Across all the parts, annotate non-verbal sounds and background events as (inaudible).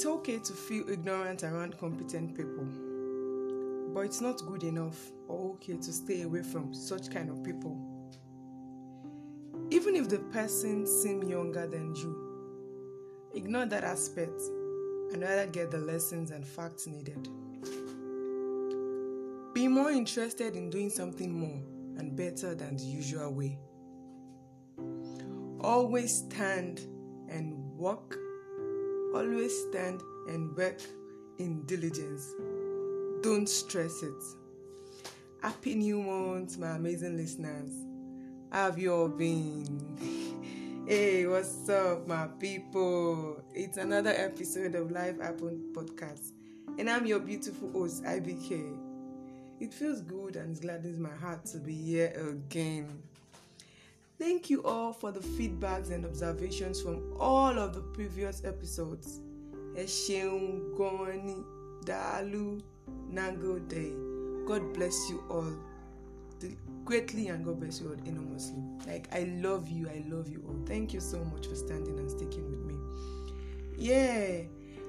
It's okay to feel ignorant around competent people, but it's not good enough or okay to stay away from such kind of people. Even if the person seems younger than you, ignore that aspect and rather get the lessons and facts needed. Be more interested in doing something more and better than the usual way. Always stand and work. Always stand and work in diligence. Don't stress it. Happy New Month, my amazing listeners. How have you all been? (laughs) hey, what's up, my people? It's another episode of Life Happen Podcast, and I'm your beautiful host, IBK. It feels good and gladdens my heart to be here again. Thank you all for the feedbacks and observations from all of the previous episodes. Goni Dalu Nagode. God bless you all greatly and God bless you all enormously. Like I love you, I love you all. Thank you so much for standing and sticking with me. Yeah,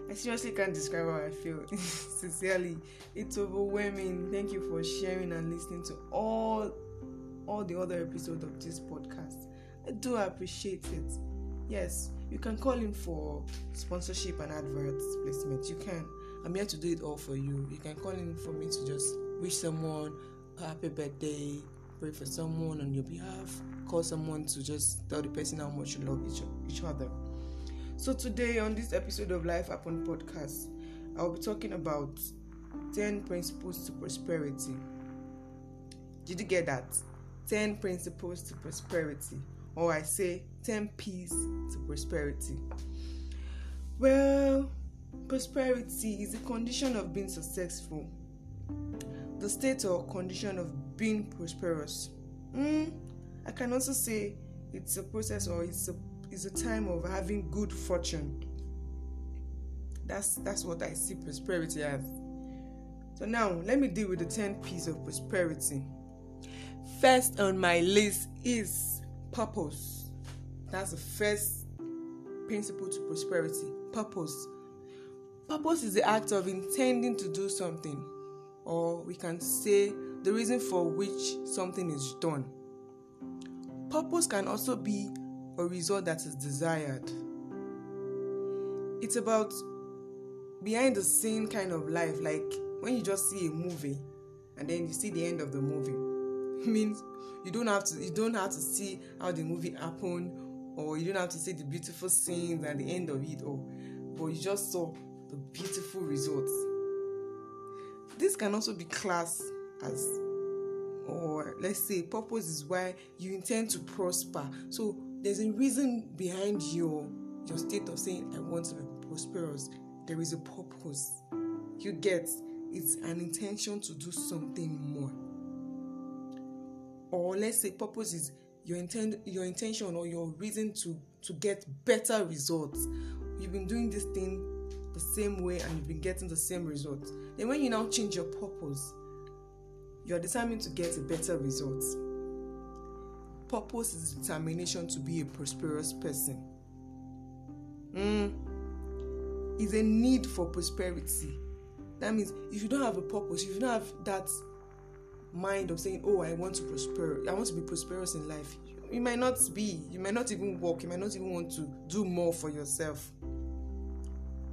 I seriously can't describe how I feel. (laughs) Sincerely, it's overwhelming. Thank you for sharing and listening to all all the other episodes of this podcast. I do appreciate it. Yes, you can call in for sponsorship and adverts placement. You can. I'm here to do it all for you. You can call in for me to just wish someone a happy birthday, pray for someone on your behalf, call someone to just tell the person how much you love each, each other. So today on this episode of Life Upon podcast, I'll be talking about 10 principles to prosperity. Did you get that? 10 principles to prosperity, or I say 10 P's to prosperity. Well, prosperity is a condition of being successful, the state or condition of being prosperous. Mm, I can also say it's a process or it's a it's a time of having good fortune. That's that's what I see prosperity as. So now let me deal with the 10 P's of prosperity. First on my list is purpose. That's the first principle to prosperity. Purpose. Purpose is the act of intending to do something, or we can say the reason for which something is done. Purpose can also be a result that is desired. It's about behind the scene kind of life, like when you just see a movie and then you see the end of the movie means you don't have to you don't have to see how the movie happened or you don't have to see the beautiful scenes at the end of it all. But you just saw the beautiful results. This can also be class as or let's say purpose is why you intend to prosper. So there's a reason behind your your state of saying i want to be prosperous. There is a purpose. You get it's an intention to do something more or let's say purpose is your intent your intention or your reason to to get better results. You've been doing this thing the same way and you've been getting the same results. Then when you now change your purpose you are determined to get a better result. Purpose is determination to be a prosperous person. Mm. is a need for prosperity. That means if you don't have a purpose if you don't have that mind of saying, Oh, I want to prosper, I want to be prosperous in life, you might not be, you might not even work, you might not even want to do more for yourself.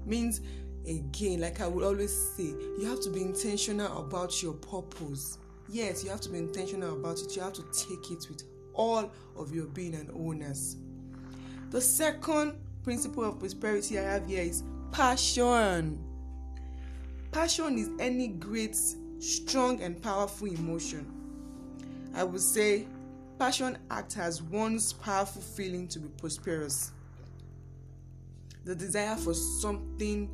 Means again, like I would always say, you have to be intentional about your purpose. Yes, you have to be intentional about it, you have to take it with all of your being and owners. The second principle of prosperity I have here is passion. Passion is any great strong and powerful emotion. I would say passion acts as one's powerful feeling to be prosperous. The desire for something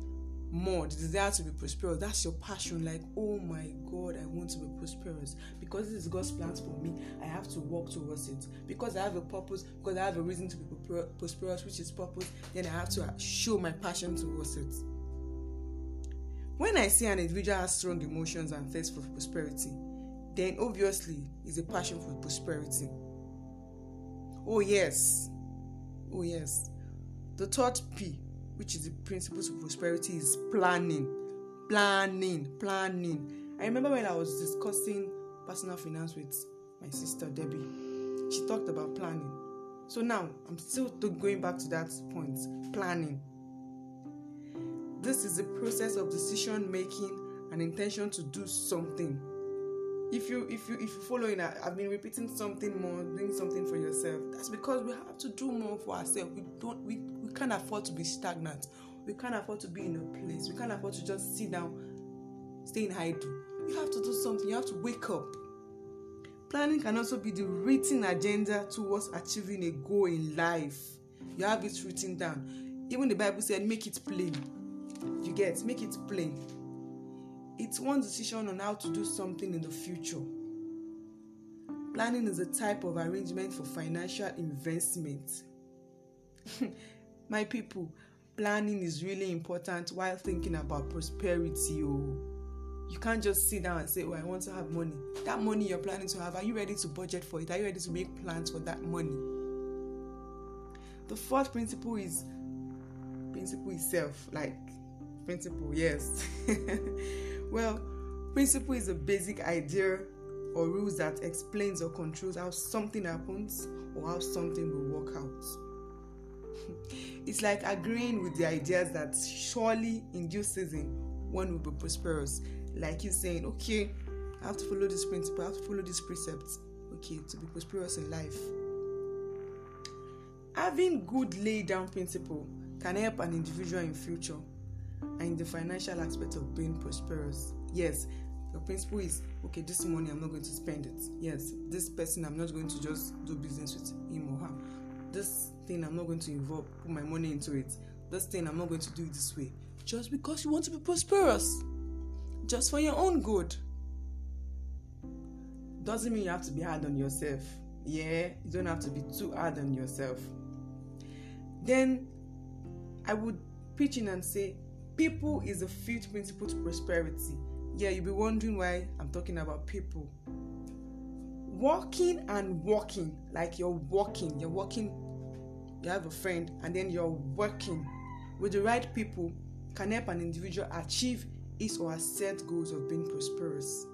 more, the desire to be prosperous, that's your passion. Like, oh my God, I want to be prosperous. Because this is God's plans for me, I have to work towards it. Because I have a purpose, because I have a reason to be prosperous, which is purpose, then I have to show my passion towards it. When I see an individual has strong emotions and thirst for prosperity, then obviously is a passion for prosperity. Oh, yes. Oh, yes. The third P which is the principles of prosperity, is planning. Planning, planning. I remember when I was discussing personal finance with my sister Debbie, she talked about planning. So now I'm still going back to that point planning. This is the process of decision making and intention to do something. If you if you if you follow in, I've been repeating something more, doing something for yourself. That's because we have to do more for ourselves. We don't we, we can't afford to be stagnant. We can't afford to be in a place. We can't afford to just sit down, stay in idle. You have to do something. You have to wake up. Planning can also be the written agenda towards achieving a goal in life. You have it written down. Even the Bible said, make it plain. You get, make it plain. It's one decision on how to do something in the future. Planning is a type of arrangement for financial investment. (laughs) My people, planning is really important while thinking about prosperity. Oh you can't just sit down and say, Oh, I want to have money. That money you're planning to have, are you ready to budget for it? Are you ready to make plans for that money? The fourth principle is principle itself, like principle, yes. (laughs) well, principle is a basic idea or rules that explains or controls how something happens or how something will work out. (laughs) it's like agreeing with the ideas that surely in due season one will be prosperous like you saying, okay, I have to follow this principle, I have to follow these precepts, okay, to be prosperous in life. Having good laid down principle can help an individual in future and in the financial aspect of being prosperous. Yes, your principle is okay, this money I'm not going to spend it. Yes, this person I'm not going to just do business with him or her. This thing I'm not going to involve, put my money into it. This thing I'm not going to do it this way. Just because you want to be prosperous just for your own good. Doesn't mean you have to be hard on yourself. Yeah, you don't have to be too hard on yourself. Then I would pitch in and say, people is a fifth principle to prosperity. Yeah, you'll be wondering why I'm talking about people. Walking and walking, like you're walking, you're walking, you have a friend, and then you're working with the right people can help an individual achieve is or her set goals of being prosperous.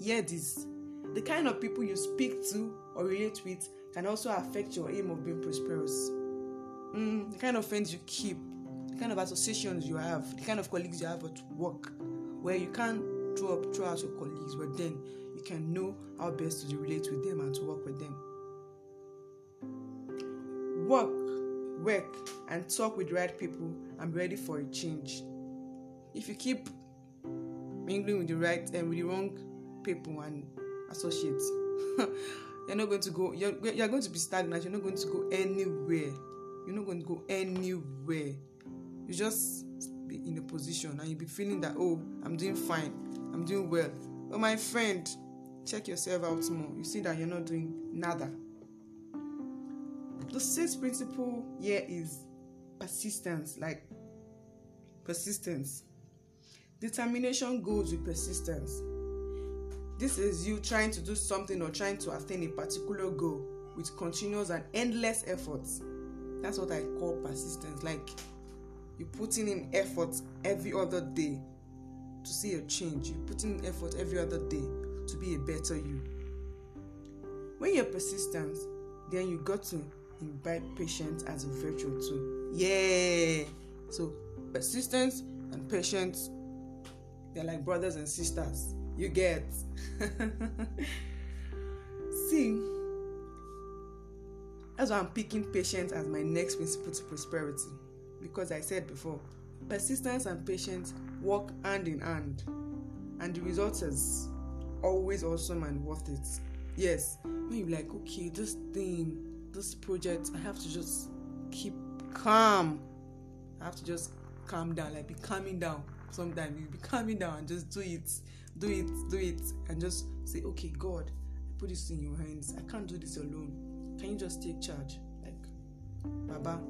Hear this the kind of people you speak to or relate with can also affect your aim of being prosperous. Mm, the kind of friends you keep, the kind of associations you have, the kind of colleagues you have at work, where you can't throw up throw out your colleagues, but then you can know how best to relate with them and to work with them. Work, work, and talk with the right people and be ready for a change. If you keep mingling with the right and um, with the wrong people and associates (laughs) you're not going to go you're, you're going to be stagnant. You're not going to go anywhere. You're not going to go anywhere you just be in a position and you'll be feeling that oh i'm doing fine i'm doing well but my friend check yourself out more you see that you're not doing nada the sixth principle here is persistence like persistence Determination goes with persistence. This is you trying to do something or trying to attain a particular goal with continuous and endless efforts. That's what I call persistence. Like you putting in effort every other day to see a change. You're putting in effort every other day to be a better you. When you're persistent, then you got to invite patience as a virtue too. Yeah. So persistence and patience they're like brothers and sisters. You get. (laughs) See, that's why I'm picking patience as my next principle to prosperity. Because I said before, persistence and patience work hand in hand, and the result is always awesome and worth it. Yes, when you're like, okay, this thing, this project, I have to just keep calm. I have to just calm down, like be calming down sometimes you be calming down and just do it, do it, do it, and just say, okay, God, I put this in your hands. I can't do this alone. Can you just take charge? Like, Baba,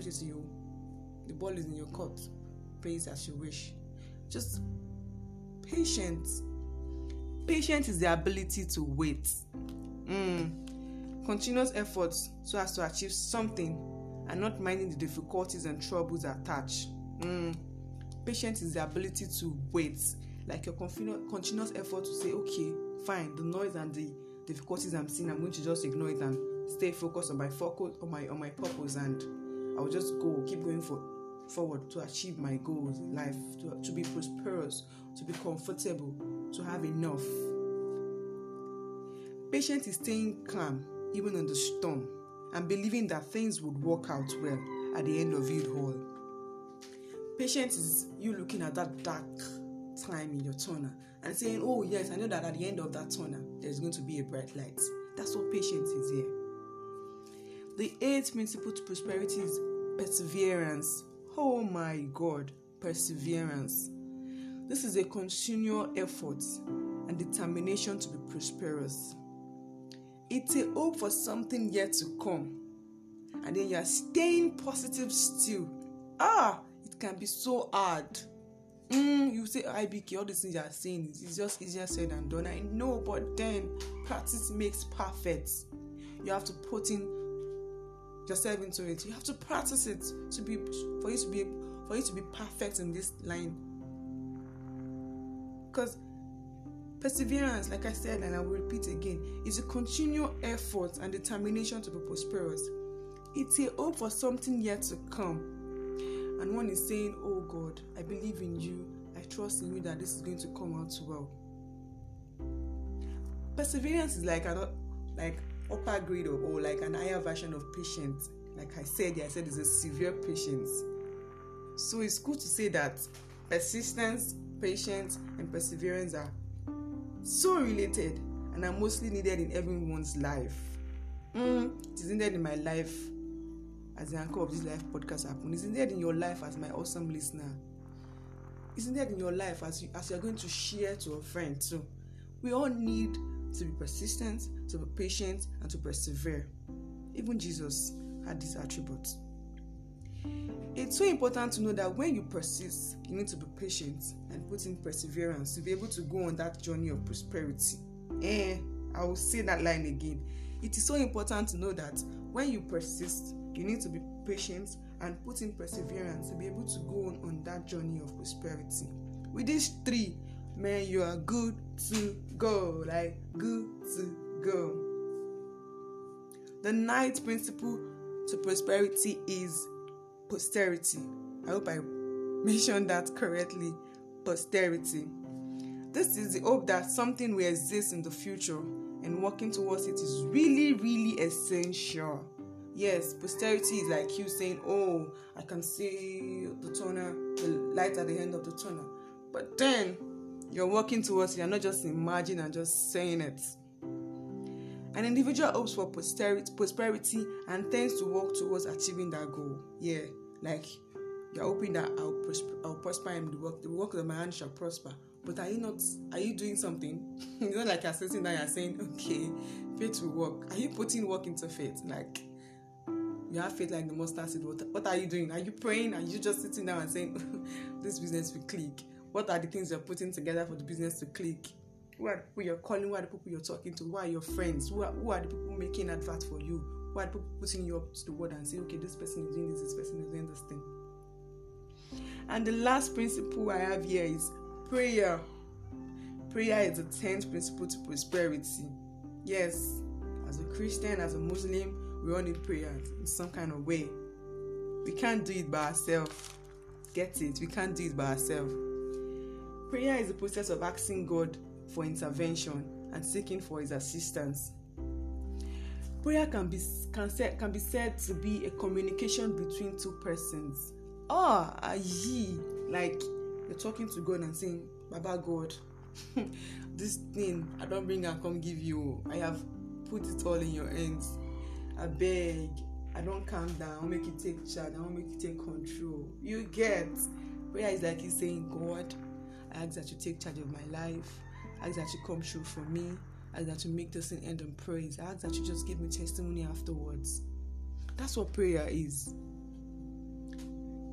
To you. The ball is in your court. It as you wish. Just patience. Patience is the ability to wait. Mm. Continuous efforts so as to achieve something and not minding the difficulties and troubles attached. Mm. Patience is the ability to wait, like your continuous effort to say, okay, fine, the noise and the difficulties I'm seeing, I'm going to just ignore it and stay focused on my focus on my on my purpose, and I'll just go, keep going for forward to achieve my goals in life, to, to be prosperous, to be comfortable, to have enough. Patience is staying calm even in the storm and believing that things would work out well at the end of it all. Patience is you looking at that dark time in your tunnel and saying, Oh, yes, I know that at the end of that tunnel there's going to be a bright light. That's what patience is here. The eighth principle to prosperity is perseverance. Oh my God, perseverance. This is a continual effort and determination to be prosperous. It's a hope for something yet to come. And then you are staying positive still. Ah, it can be so hard. Mm, you say IBK, all these things you are saying is just easier said than done. I know, but then practice makes perfect. You have to put in yourself into it. You have to practice it to be for you to be for you to be perfect in this line. Because perseverance, like I said, and I will repeat again, is a continual effort and determination to be prosperous. It's a hope for something yet to come. And one is saying, Oh God, I believe in you. I trust in you that this is going to come out well. Perseverance is like a like upper grade or, or like an higher version of patience. Like I said, I said it's a severe patience. So it's good to say that persistence, patience, and perseverance are so related and are mostly needed in everyone's life. Mm, it is needed in my life as the anchor of this life podcast happen. It's needed in your life as my awesome listener. It's needed in your life as you as you're going to share to a friend too. We all need to be persistent, to be patient, and to persevere. Even Jesus had these attributes. It's so important to know that when you persist, you need to be patient and put in perseverance to be able to go on that journey of prosperity. Eh, I will say that line again. It is so important to know that when you persist, you need to be patient and put in perseverance to be able to go on, on that journey of prosperity. With these three, man, you are good to go. Like, good to go. The ninth principle to prosperity is posterity. I hope I mentioned that correctly. Posterity. This is the hope that something will exist in the future, and working towards it is really, really essential. Yes, posterity is like you saying, Oh, I can see the tunnel, the light at the end of the tunnel. But then you're working towards it, you're not just imagining and just saying it. An individual hopes for posterity, prosperity and tends to work towards achieving that goal. Yeah, like you're hoping that I'll, prosper, I'll prosper in the work, the work of my hand shall prosper. But are you not? Are you doing something? (laughs) you know, like you're sitting there, you're saying, "Okay, faith will work." Are you putting work into faith? Like you have faith like the mustard seed. What, what are you doing? Are you praying? Are you just sitting down and saying, (laughs) "This business will click"? What are the things you're putting together for the business to click? Who are you're calling? Who are the people you're talking to? Who are your friends? Who are, who are the people making adverts for you? Who are the people putting you up to the world and say, okay, this person is doing this, this person is doing this thing? And the last principle I have here is prayer. Prayer is the tenth principle to prosperity. Yes, as a Christian, as a Muslim, we all need prayer in some kind of way. We can't do it by ourselves. Get it? We can't do it by ourselves. Prayer is the process of asking God for intervention and seeking for his assistance. Prayer can be can, say, can be said to be a communication between two persons. Ah, oh, ye like you're talking to God and saying, Baba God, (laughs) this thing I don't bring and come give you. I have put it all in your hands. I beg, I don't calm down. I'll make you take charge. I'll make you take control. You get prayer is like he's saying, God, Ask that you take charge of my life. I ask that you come true for me. I ask that you make this an end in praise. I ask that you just give me testimony afterwards. That's what prayer is.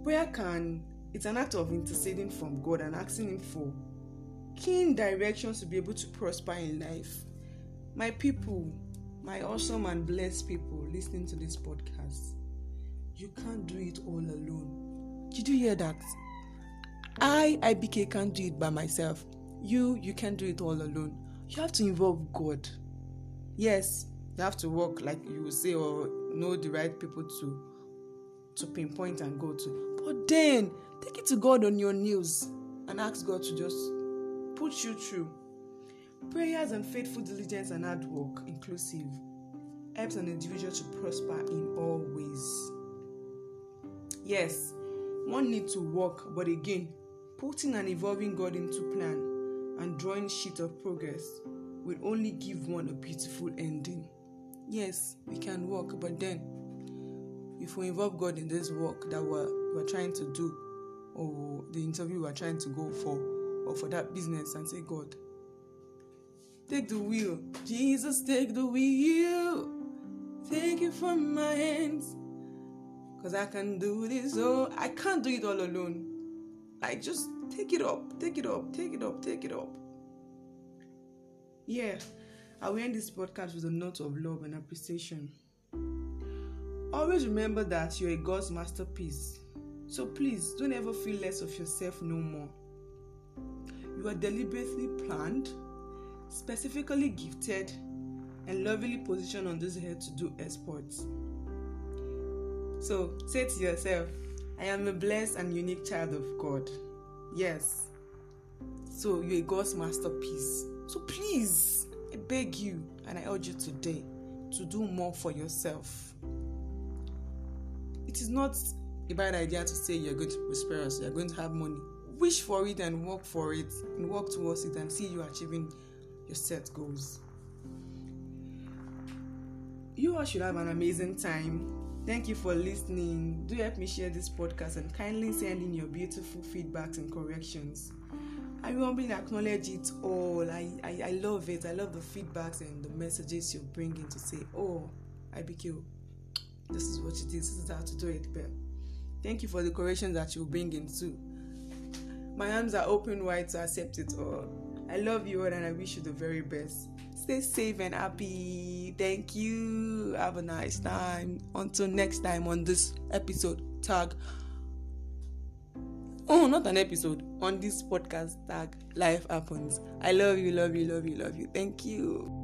Prayer can, it's an act of interceding from God and asking Him for keen directions to be able to prosper in life. My people, my awesome and blessed people listening to this podcast, you can't do it all alone. Did you hear that? I, IBK, can't do it by myself. You, you can't do it all alone. You have to involve God. Yes, you have to work like you will say or know the right people to to pinpoint and go to. But then take it to God on your knees and ask God to just put you through. Prayers and faithful diligence and hard work, inclusive, helps an individual to prosper in all ways. Yes, one need to work, but again, putting and evolving God into plan and drawing sheet of progress will only give one a beautiful ending. Yes, we can work, but then if we involve God in this work that we're, we're trying to do, or the interview we're trying to go for, or for that business, and say, God, take the wheel. Jesus, take the wheel. Take it from my hands. Because I can do this. Oh, I can't do it all alone. Like, just take it up, take it up, take it up, take it up. Yeah, I will end this podcast with a note of love and appreciation. Always remember that you're a God's masterpiece. So please don't ever feel less of yourself no more. You are deliberately planned, specifically gifted, and lovingly positioned on this earth to do exploits. So say to yourself, I am a blessed and unique child of God. Yes. So you're a God's masterpiece. So please, I beg you and I urge you today to do more for yourself it is not a bad idea to say you're going to prosper, you're going to have money. Wish for it and work for it and work towards it and see you achieving your set goals. You all should have an amazing time. Thank you for listening. Do help me share this podcast and kindly send in your beautiful feedbacks and corrections. I humbly acknowledge it all. I, I, I love it. I love the feedbacks and the messages you're bringing to say, oh, IBK, this is what it is, this is how to do it. But thank you for the corrections that you bring in too. My arms are open wide to accept it all. I love you all and I wish you the very best. Stay safe and happy. Thank you. Have a nice time. Until next time on this episode, tag. Oh, not an episode. On this podcast, tag Life Happens. I love you, love you, love you, love you. Thank you.